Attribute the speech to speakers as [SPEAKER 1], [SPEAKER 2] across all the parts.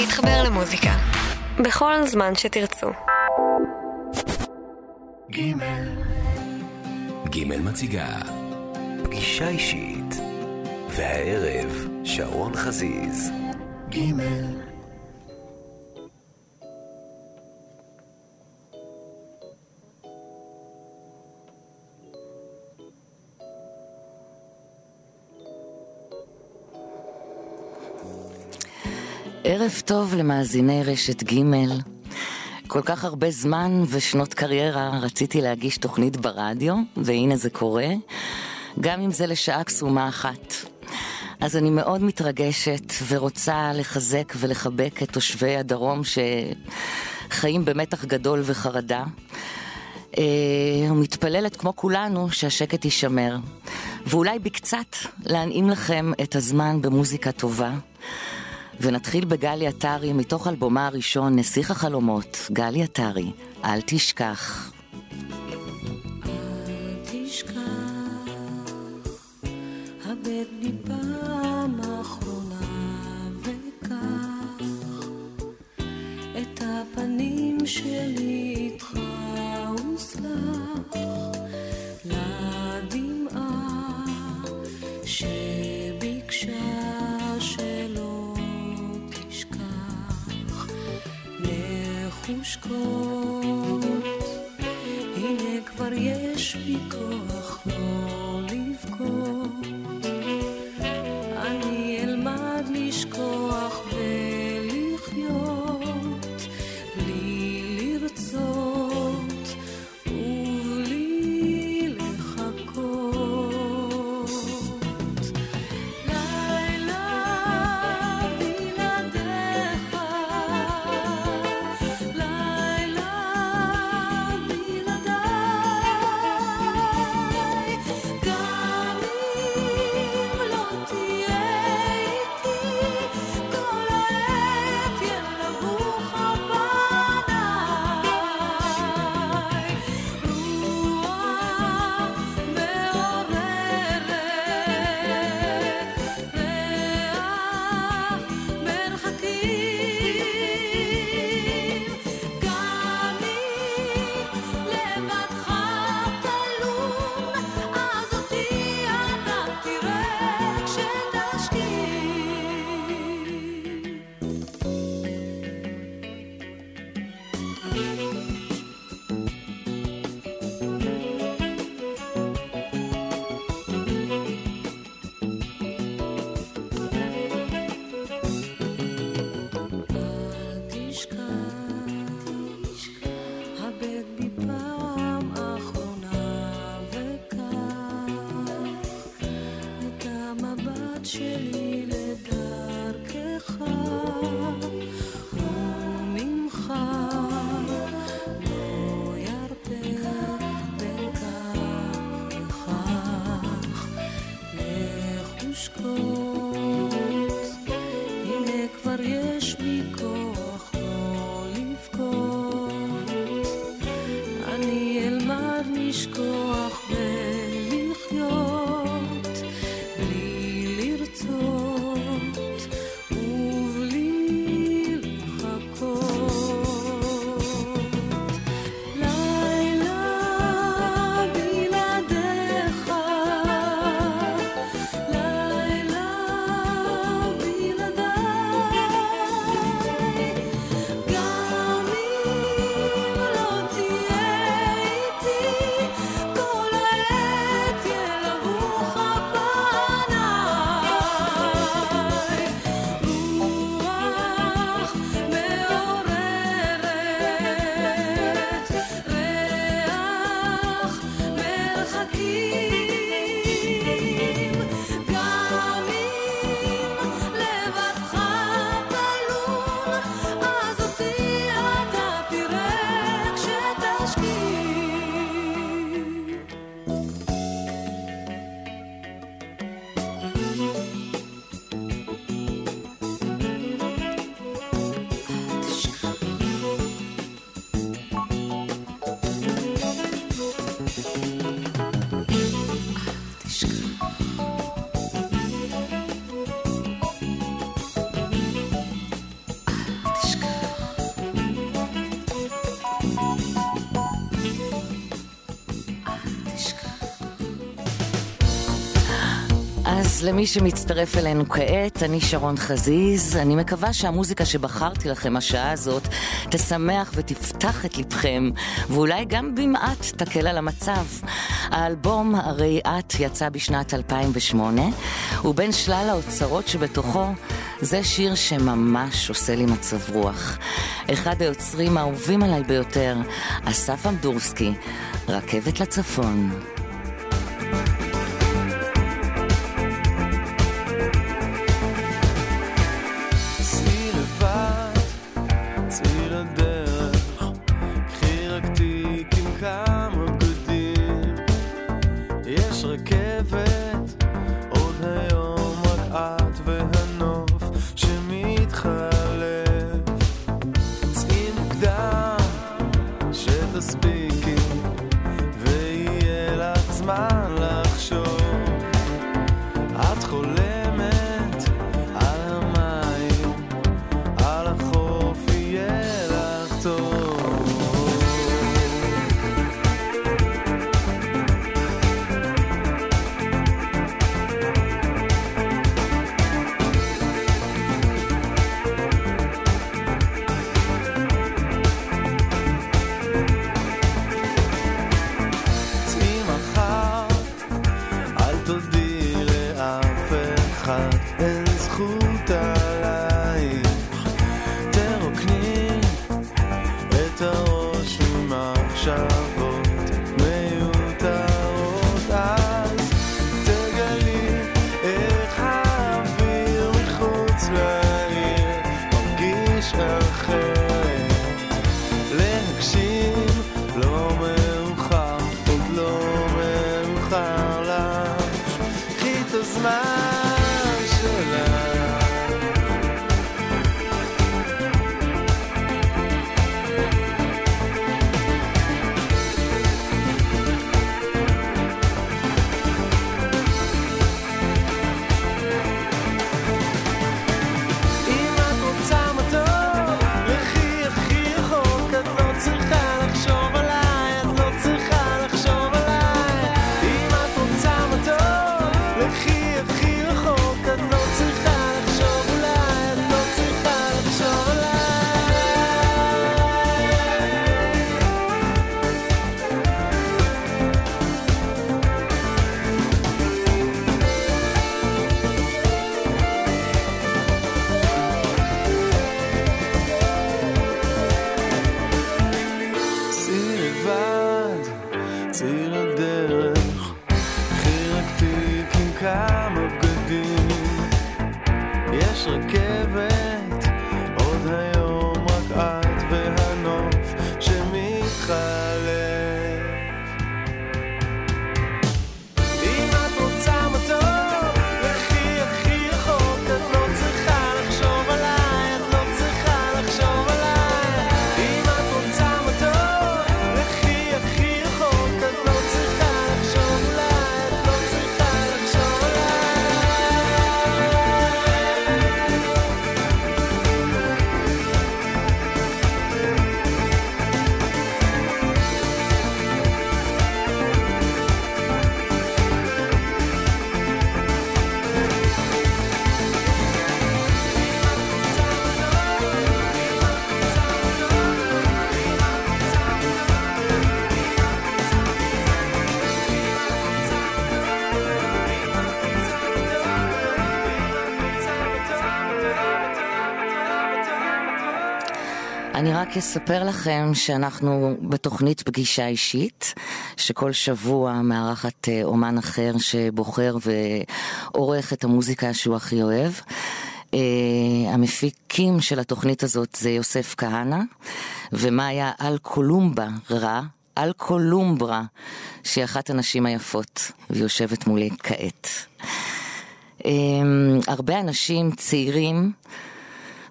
[SPEAKER 1] להתחבר למוזיקה. בכל זמן שתרצו.
[SPEAKER 2] גימל. גימל מציגה פגישה אישית. והערב, שרון חזיז. גימל.
[SPEAKER 3] ערב טוב למאזיני רשת ג' כל כך הרבה זמן ושנות קריירה רציתי להגיש תוכנית ברדיו, והנה זה קורה, גם אם זה לשעה קסומה אחת. אז אני מאוד מתרגשת ורוצה לחזק ולחבק את תושבי הדרום שחיים במתח גדול וחרדה. אה, ומתפללת כמו כולנו שהשקט יישמר. ואולי בקצת להנעים לכם את הזמן במוזיקה טובה. ונתחיל בגלי עטרי מתוך אלבומה הראשון, נסיך החלומות, גלי עטרי, אל תשכח.
[SPEAKER 4] שלי איתך לחושקות, הנה כבר יש בי כוח לא
[SPEAKER 5] למי שמצטרף אלינו כעת, אני שרון חזיז. אני מקווה שהמוזיקה שבחרתי לכם השעה הזאת תשמח ותפתח את לבכם, ואולי גם במעט תקל על המצב. האלבום "הרי את" יצא בשנת 2008, ובין שלל האוצרות שבתוכו, זה שיר שממש עושה לי מצב רוח. אחד היוצרים האהובים עליי ביותר, אסף אמדורסקי, רכבת לצפון. רק אספר לכם שאנחנו בתוכנית פגישה אישית, שכל שבוע מארחת אה, אומן אחר שבוחר ועורך את המוזיקה שהוא הכי אוהב. Uh, המפיקים של התוכנית הזאת זה יוסף כהנא, ומה היה על קולומבה רע, על קולומברה, שהיא אחת הנשים היפות, והיא יושבת מולי כעת. Uh, הרבה אנשים צעירים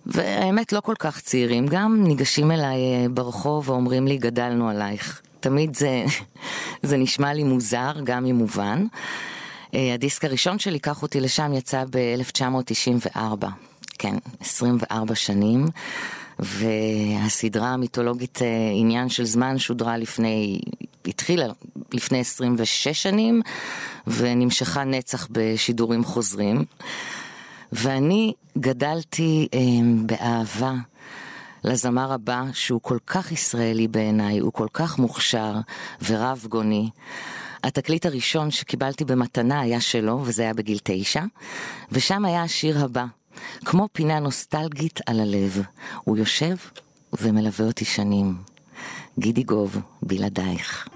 [SPEAKER 5] והאמת לא כל כך צעירים, גם ניגשים אליי אה, ברחוב ואומרים לי גדלנו עלייך. תמיד זה, זה נשמע לי מוזר, גם אם מובן. אה, הדיסק הראשון שלי, קח אותי לשם, יצא ב-1994. כן, 24 שנים. והסדרה המיתולוגית אה, עניין של זמן שודרה לפני
[SPEAKER 3] התחילה לפני 26 שנים ונמשכה נצח בשידורים חוזרים. ואני גדלתי אה, באהבה לזמר הבא, שהוא כל כך ישראלי בעיניי, הוא כל כך מוכשר ורב גוני. התקליט הראשון שקיבלתי במתנה היה שלו, וזה היה בגיל תשע, ושם היה השיר הבא, כמו פינה נוסטלגית על הלב. הוא יושב ומלווה אותי שנים. גידי גוב, בלעדייך.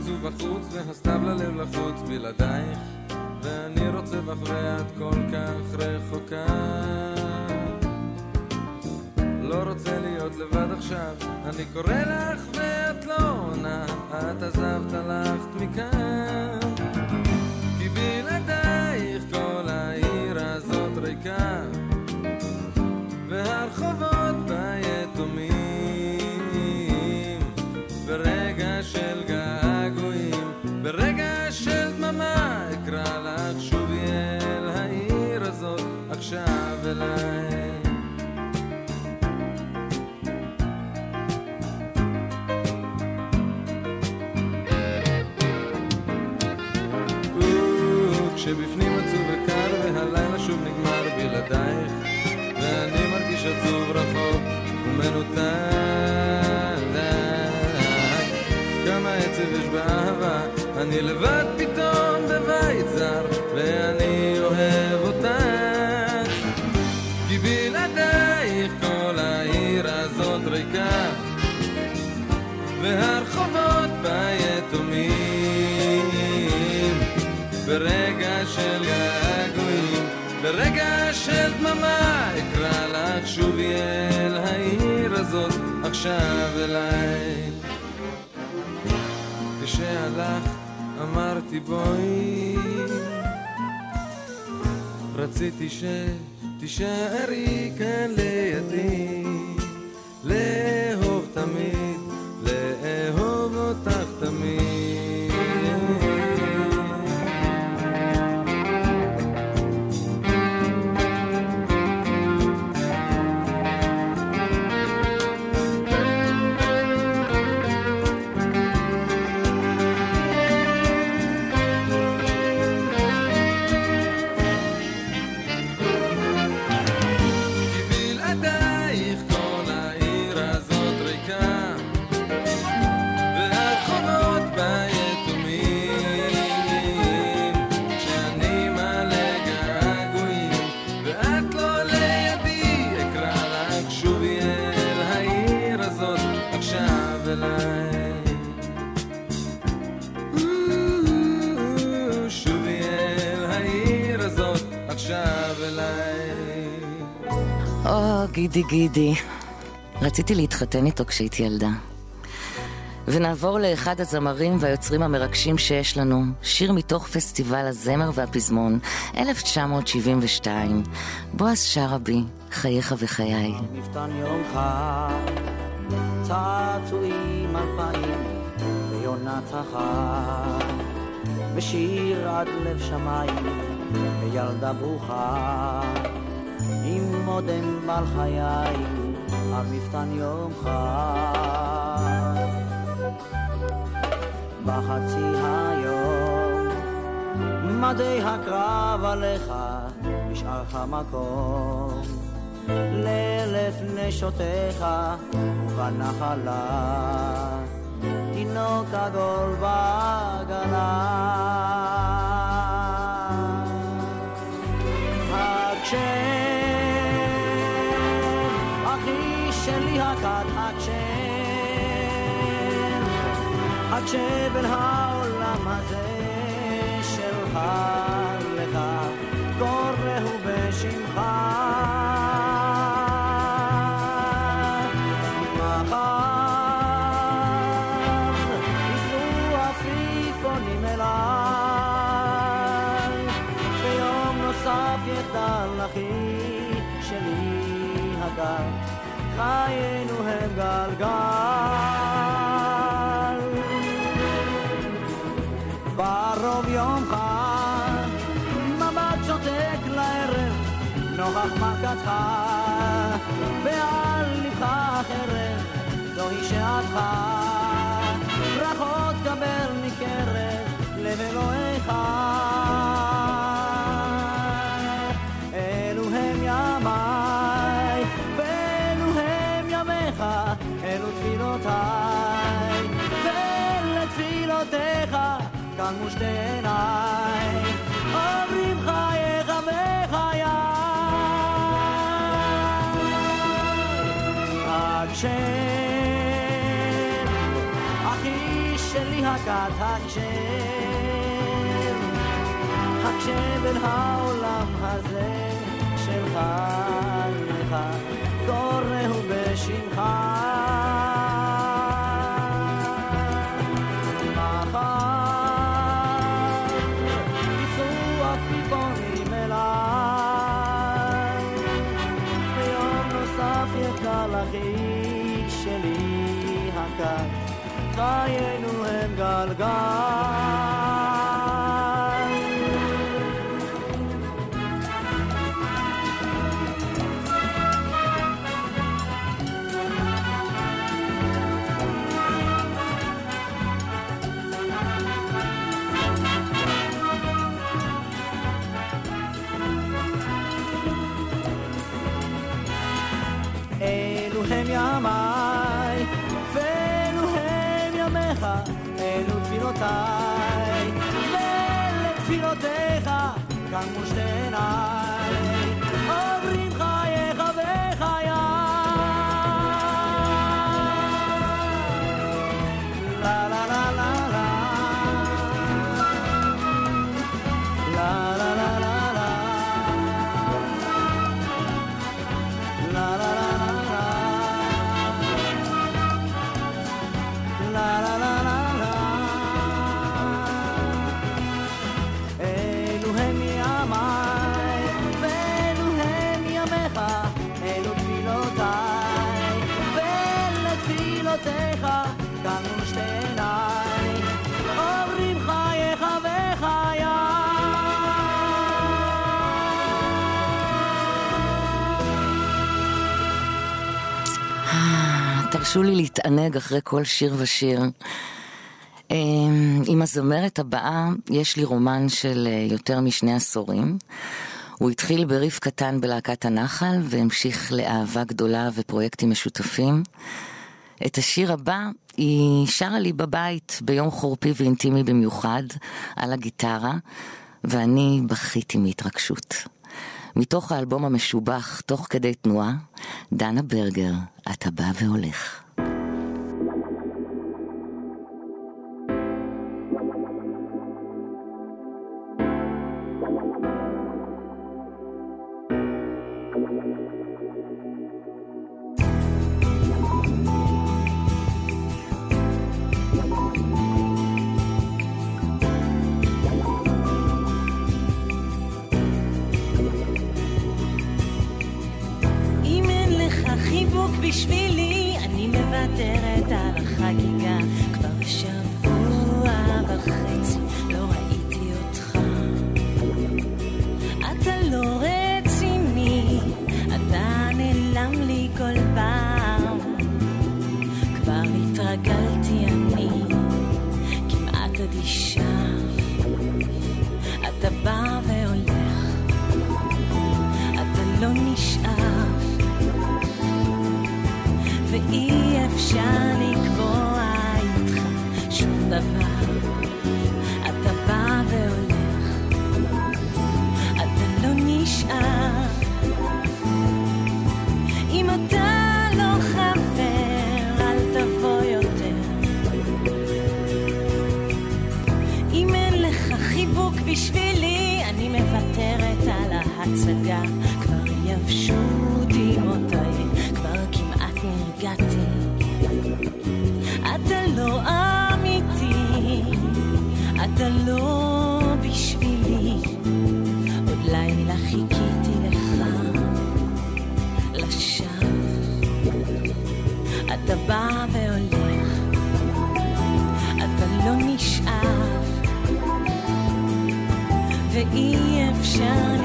[SPEAKER 6] עצוב בחוץ והסתיו ללב לחוץ בלעדייך ואני רוצה בך ואת כל כך רחוקה. לא רוצה להיות לבד עכשיו אני קורא לך ואת לא עונה את עזבת הלכת מכאן כמה אני לבד פתאום בבית זר ואני אוהב אותך. כי בלעדייך כל העיר הזאת ריקה והרחובות בה ברגע של געגועים, ברגע של דממה אקרא לך שובי אל העיר הזאת עכשיו אליי. כשהלכת אמרתי בואי. רציתי שתישארי כאן
[SPEAKER 3] גידי גידי. רציתי להתחתן איתו כשהייתי ילדה. ונעבור לאחד הזמרים והיוצרים המרגשים שיש לנו, שיר מתוך פסטיבל הזמר והפזמון, 1972. בועז שרעבי, חייך וחיי.
[SPEAKER 7] ושיר עד לב שמיים וילדה ברוכה, עם מודם בעל חיי על מפתן חג. בחצי היום מדי הקרב עליך נשאר המקום לאלף נשותיך ובנחלה תינוק עגול בעגלה הקשב אל העולם הזה שלך לך קוראו בשמך אחי שלי הגל חיינו הם גלגל ברכתך, ועל לבך החרב, זוהי שעתך. ברכות גבר מקרב לב אלוהיך. אלו הם ימיי, ואלו הם ימיך, אלו תפילותיי, ולתפילותיך כאן מושתי עיניי. הכשר, אחי שלי הגד הכשר, הכשר בין העולם הזה שלך לך. קורא Gaenu and Galgal.
[SPEAKER 8] תרשו לי להתענג אחרי כל שיר ושיר. אמ, עם הזמרת הבאה יש לי רומן של אה, יותר משני עשורים. הוא התחיל בריף קטן בלהקת הנחל והמשיך לאהבה גדולה ופרויקטים משותפים. את השיר הבא היא שרה לי בבית ביום חורפי ואינטימי במיוחד על הגיטרה, ואני בכיתי מהתרגשות. מתוך האלבום המשובח, תוך כדי תנועה, דנה ברגר, אתה בא והולך.
[SPEAKER 4] שוב בשבילי, אני מוותרת על החגיגה כבר
[SPEAKER 1] שבוע
[SPEAKER 9] וחצי. 想你。想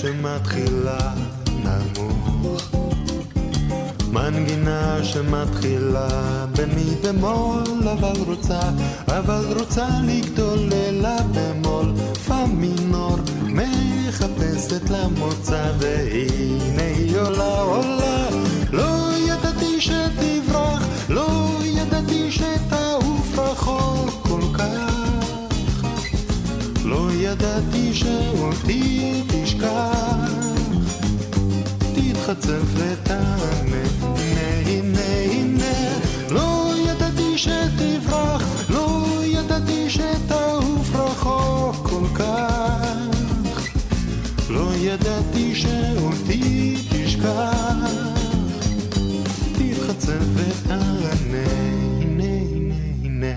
[SPEAKER 9] שמתחילה נמוך. מנגינה שמתחילה במי במול אבל רוצה אבל רוצה לגדול אלה במול פה מינור מחפשת למוצא והנה היא עולה עולה. לא ידעתי שתברח ידעתי שאותי תשכח, תתחצף ותענה, הנה הנה הנה, לא ידעתי שתברח, לא ידעתי שתעוף רחוק כל כך, לא ידעתי שאותי תשכח, תתחצף ותענה, הנה הנה הנה.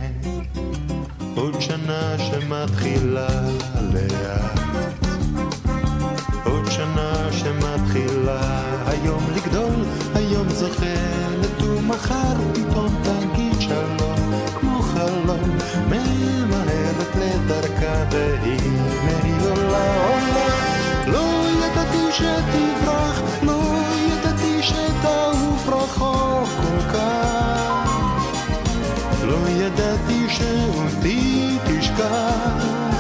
[SPEAKER 9] עוד שנה שמתחילה זוכרת ומחר פתאום תגיד שלום כמו חלום ממהרת לדרכה והנה היא עולה עולה. לא ידעתי שתברח, לא ידעתי שתעוף רחוק כל כך. לא ידעתי שאותי תשכח,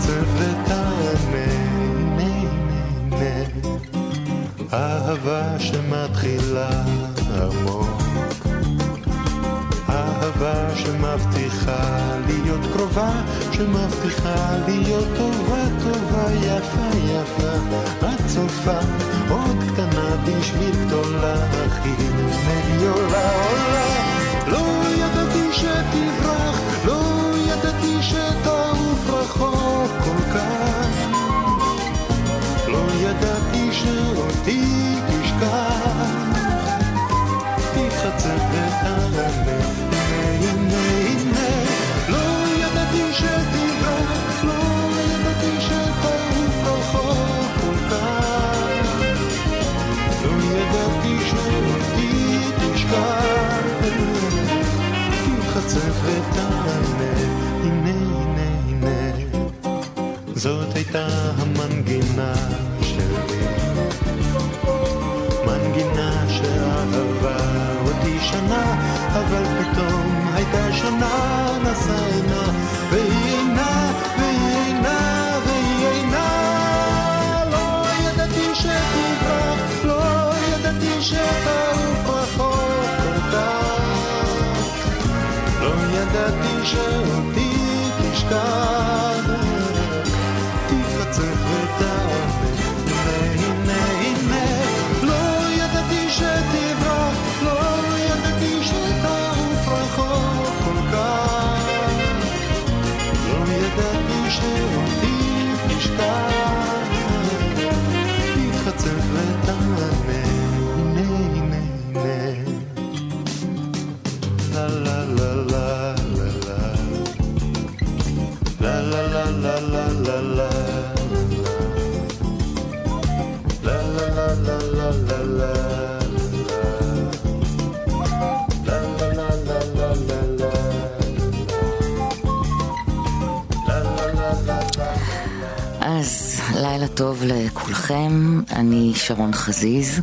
[SPEAKER 9] תחצף ותענה, הנה הנה הנה אהבה שמתחילה עמוק. אהבה שמבטיחה להיות קרובה שמבטיחה להיות טובה טובה יפה יפה. את צופה עוד קטנה בשביל גדולה הנה היא עולה. לא ידעתי שתברח לא שאותי תשכח, תתחצף ותענה, הנה הנה. לא ידעתי שתברח, לא ידעתי שתעוף רחוק כל כך, לא ידעתי שאותי תשכח, תתחצף ותענה, שנה אבל פתאום הייתה שנה נסעה עינה והיא אינה והיא אינה והיא אינה לא ידעתי שתברח לא ידעתי שתעוף רחוק כל כך לא ידעתי שאותי
[SPEAKER 3] טוב לכולכם, אני שרון חזיז,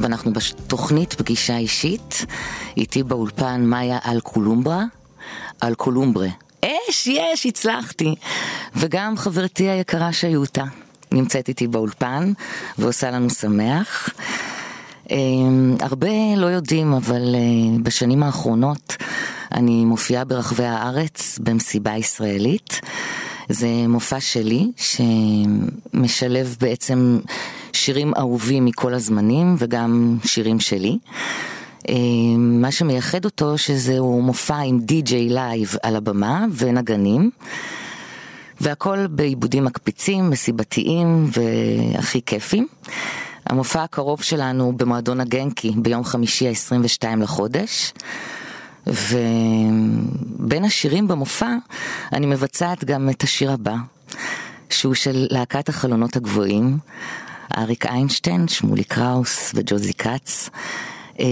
[SPEAKER 3] ואנחנו בתוכנית פגישה אישית, איתי באולפן מאיה אלקולומברה, אלקולומברה. אש, יש, הצלחתי. וגם חברתי היקרה שיוטה, נמצאת איתי באולפן, ועושה לנו שמח. אמ, הרבה לא יודעים, אבל אה, בשנים האחרונות אני מופיעה ברחבי הארץ במסיבה ישראלית. זה מופע שלי שמשלב בעצם שירים אהובים מכל הזמנים וגם שירים שלי. אמ, מה שמייחד אותו שזהו מופע עם DJ live על הבמה ונגנים. והכל בעיבודים מקפיצים, מסיבתיים והכי כיפים. המופע הקרוב שלנו במועדון הגנקי ביום חמישי ה-22 לחודש. ובין השירים במופע אני מבצעת גם את השיר הבא, שהוא של להקת החלונות הגבוהים, אריק איינשטיין, שמולי קראוס וג'וזי כץ. אה,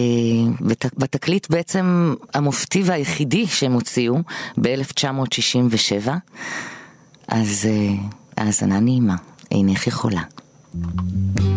[SPEAKER 3] בתקליט בעצם המופתי והיחידי שהם הוציאו ב-1967, אז אה, האזנה נעימה, אינך יכולה.
[SPEAKER 10] סתם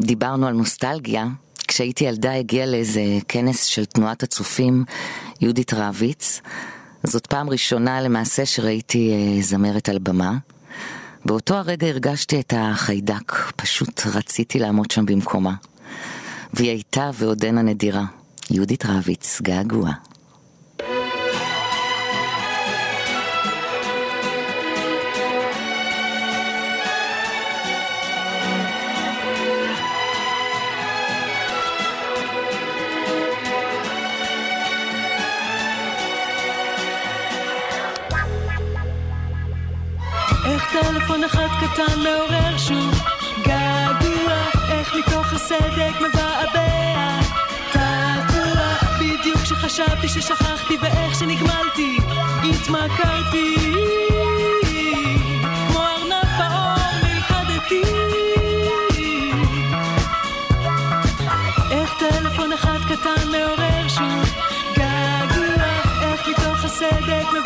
[SPEAKER 3] דיברנו על נוסטלגיה, כשהייתי ילדה הגיעה לאיזה כנס של תנועת הצופים, יהודית רביץ. זאת פעם ראשונה למעשה שראיתי אה, זמרת על במה. באותו הרגע הרגשתי את החיידק, פשוט רציתי לעמוד שם במקומה. והיא הייתה ועודנה נדירה. יהודית רביץ, געגוע.
[SPEAKER 4] טלפון אחד קטן מעורר שוב געגוע, איך מתוך הסדק מבעבע. תעתוע, בדיוק כשחשבתי ששכחתי ואיך שנגמלתי התמכרתי. כמו ארנב באור נלכדתי. קטן מעורר שוב געגוע, איך מתוך הסדק מבעבע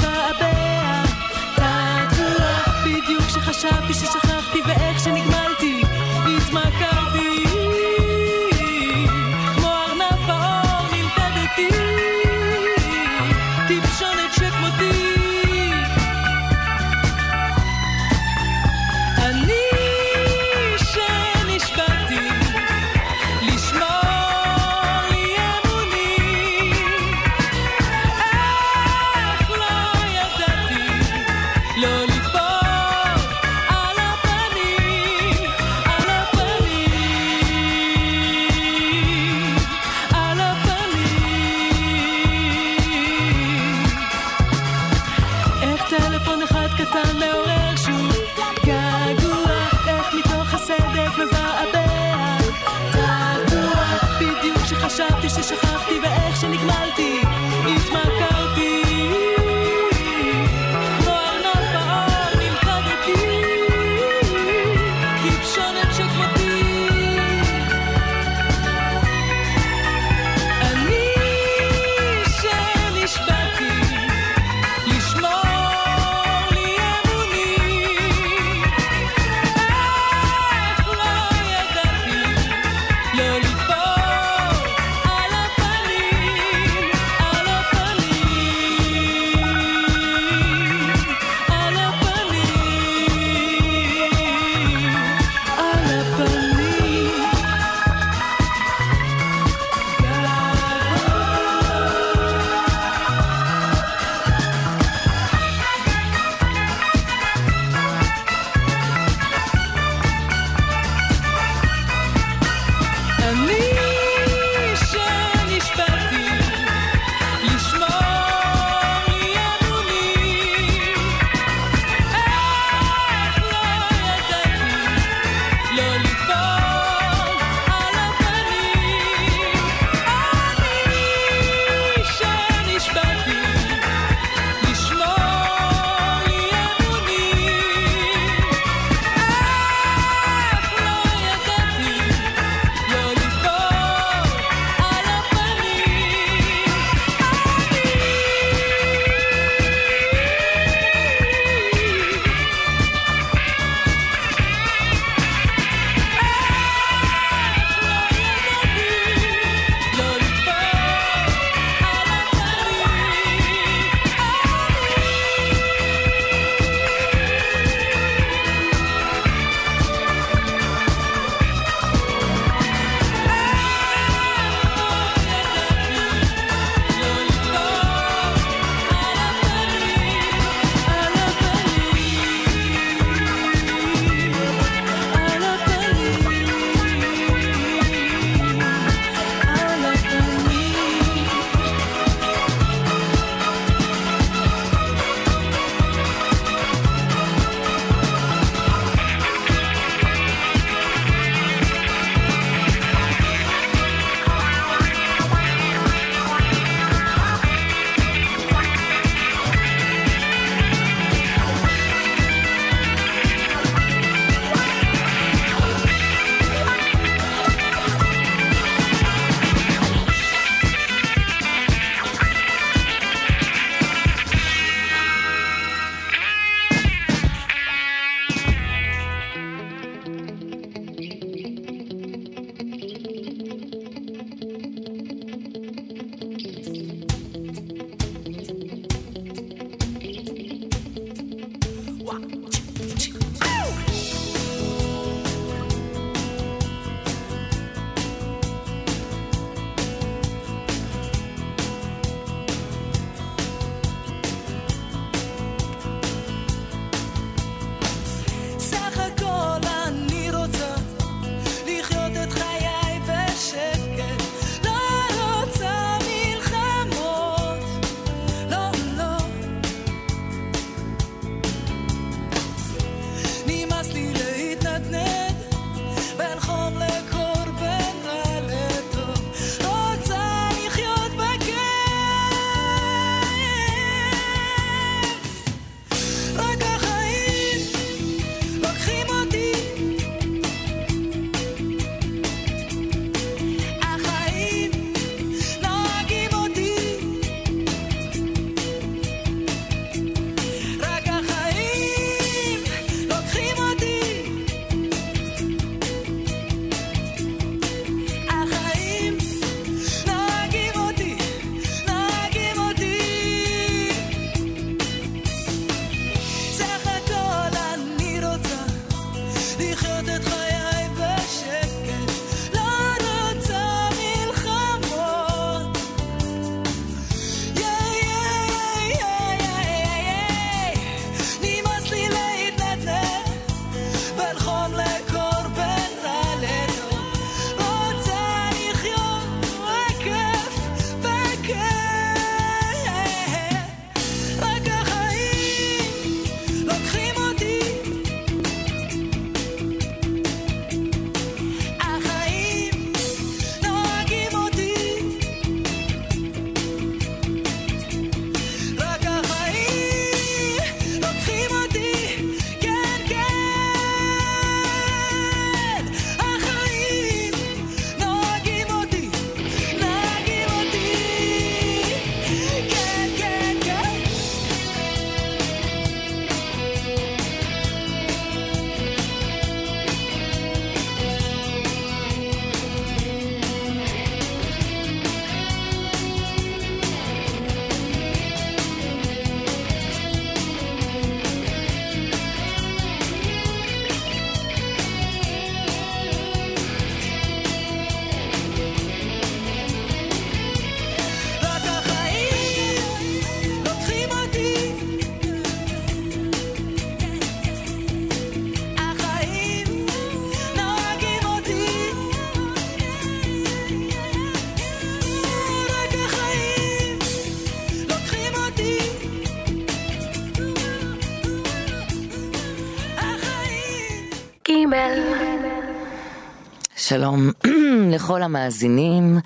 [SPEAKER 11] שלום לכל המאזינים,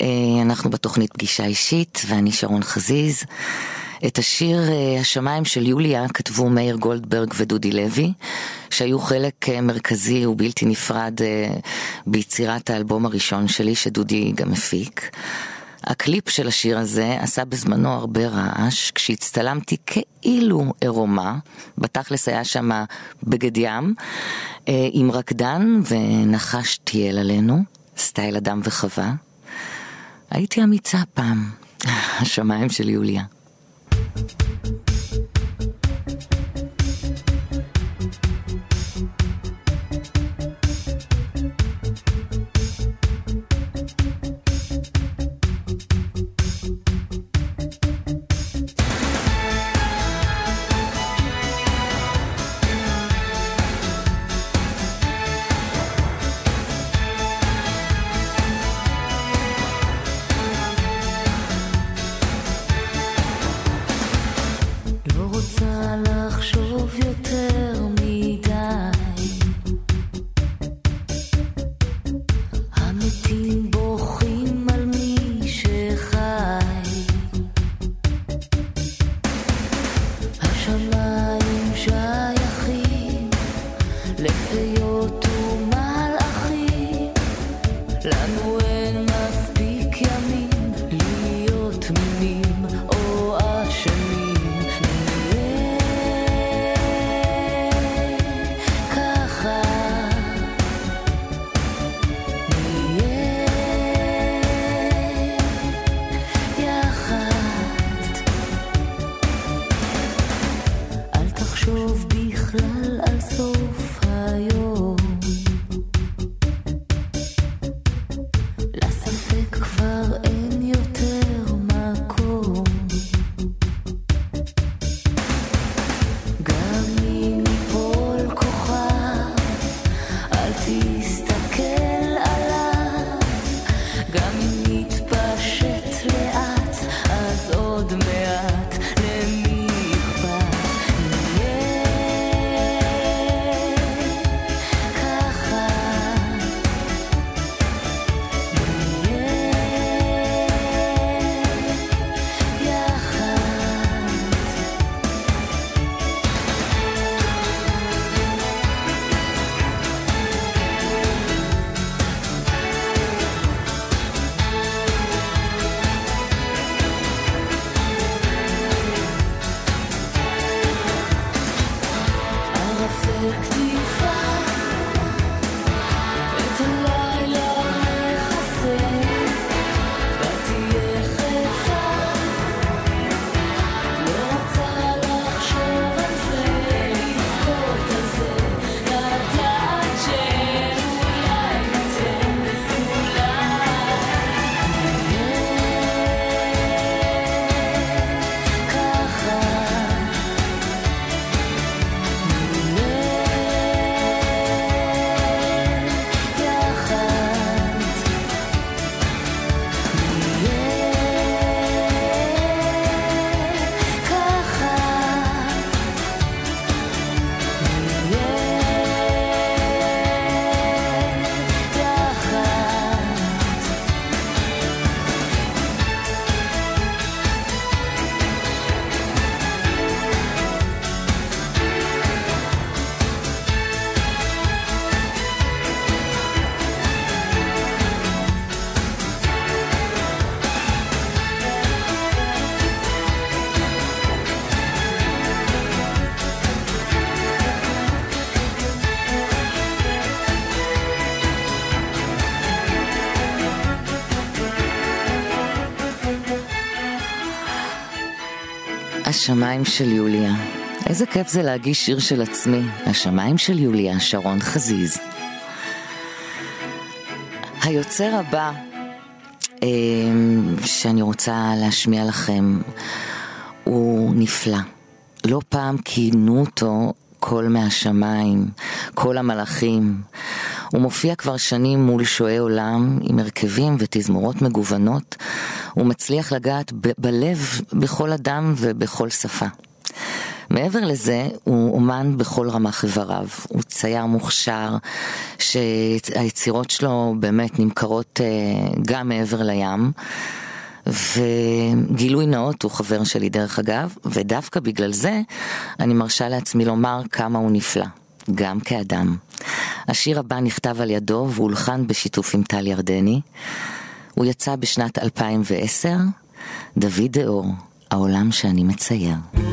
[SPEAKER 11] אה, אנחנו בתוכנית פגישה אישית ואני שרון חזיז. את השיר אה, השמיים של יוליה כתבו מאיר גולדברג ודודי לוי, שהיו חלק אה, מרכזי ובלתי נפרד ביצירת האלבום הראשון שלי, שדודי גם הפיק. הקליפ של השיר הזה עשה בזמנו הרבה רעש, כשהצטלמתי כאילו עירומה, בתכלס היה שם בגד ים, אה, עם רקדן ונחש טייל עלינו, סטייל אדם וחווה. הייתי אמיצה פעם, השמיים של יוליה. השמיים של יוליה. איזה כיף זה להגיש שיר של עצמי, השמיים של יוליה, שרון חזיז. היוצר הבא אמ, שאני רוצה להשמיע לכם הוא נפלא. לא פעם כינו אותו קול מהשמיים, קול המלאכים. הוא מופיע כבר שנים מול שועי עולם עם הרכבים ותזמורות מגוונות. הוא מצליח לגעת ב- בלב בכל אדם ובכל שפה.
[SPEAKER 4] מעבר לזה, הוא אומן בכל רמ"ח איבריו. הוא צייר מוכשר, שהיצירות שלו באמת נמכרות אה, גם מעבר לים. וגילוי נאות הוא חבר שלי דרך אגב, ודווקא בגלל זה אני מרשה לעצמי לומר כמה הוא נפלא, גם כאדם. השיר הבא נכתב על ידו והולחן בשיתוף עם טל ירדני. הוא יצא בשנת 2010, דוד דאור, העולם שאני מצייר.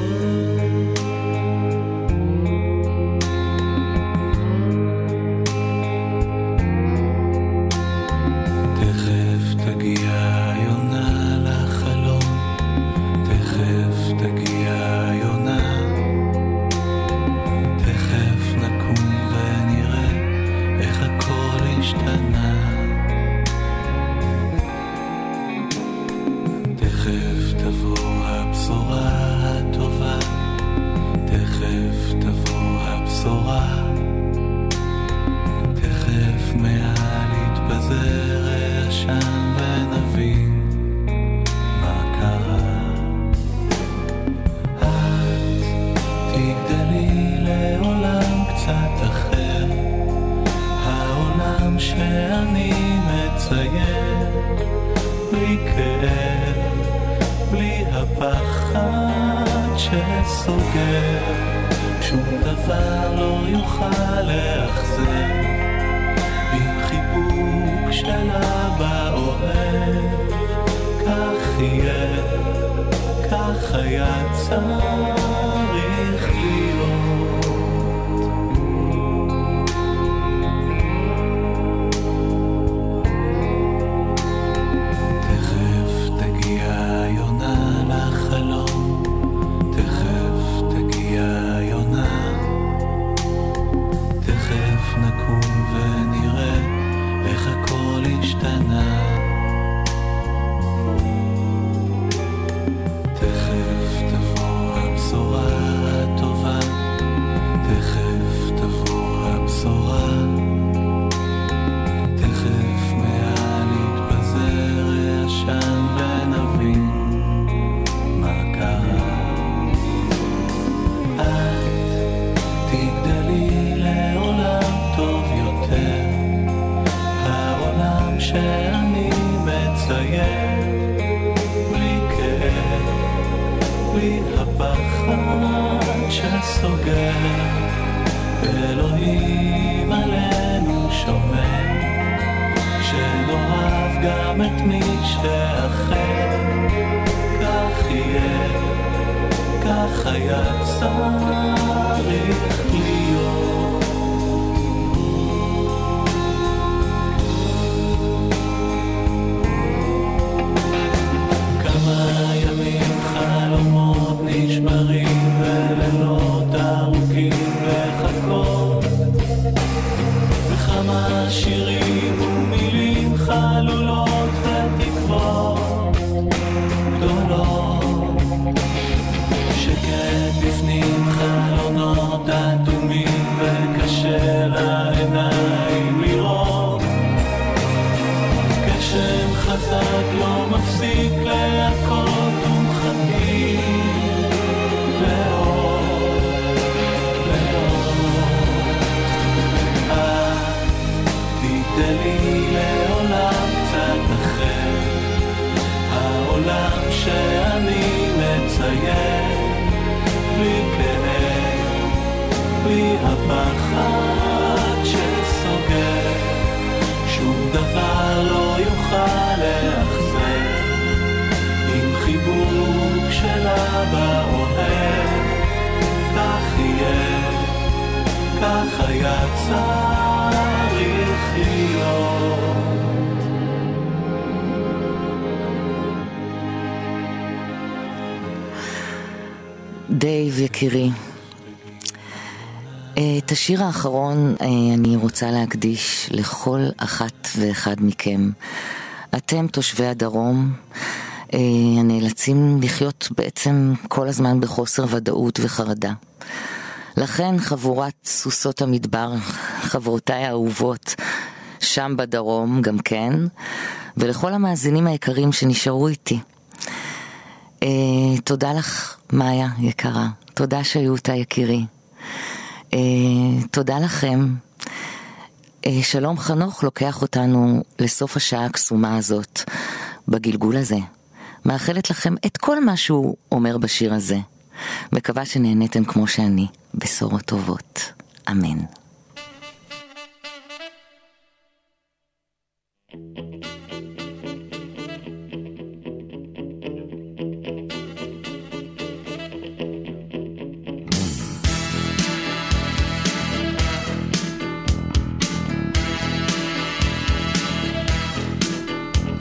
[SPEAKER 4] דייב יקירי, את השיר האחרון אה, אני רוצה להקדיש לכל אחת ואחד מכם. אתם תושבי הדרום, אה, הנאלצים לחיות בעצם כל הזמן בחוסר ודאות וחרדה. לכן חבורת סוסות המדבר, חברותיי האהובות, שם בדרום גם כן, ולכל המאזינים היקרים שנשארו איתי. אה, תודה לך
[SPEAKER 3] מאיה יקרה, תודה שהיו יקירי. אה, תודה לכם. אה, שלום חנוך לוקח אותנו לסוף השעה הקסומה הזאת, בגלגול הזה. מאחלת לכם את כל מה שהוא אומר בשיר הזה. מקווה שנהניתם כמו שאני. בשורות טובות. אמן.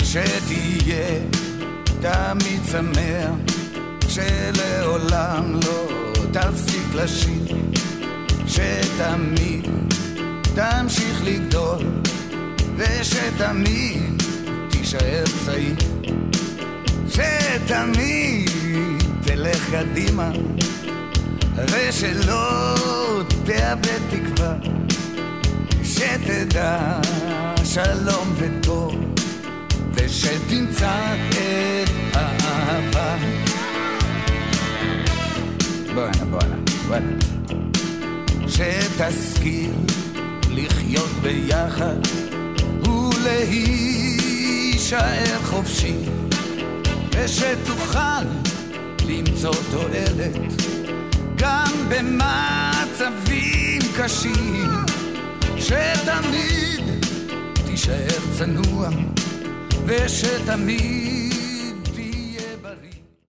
[SPEAKER 12] שתהיה תמיד שמח, שלעולם לא תפסיק לשיר, שתמיד תמשיך לגדול, ושתמיד תישאר צעיר, שתמיד תלך קדימה, ושלא תאבד תקווה, שתדע שלום וטוב. ושתמצא את האהבה. בואנה, בואנה, בואנה. שתשכיל לחיות ביחד ולהישאר חופשי, ושתוכל למצוא תועלת גם במצבים קשים, שתמיד תישאר צנוע ושתמיד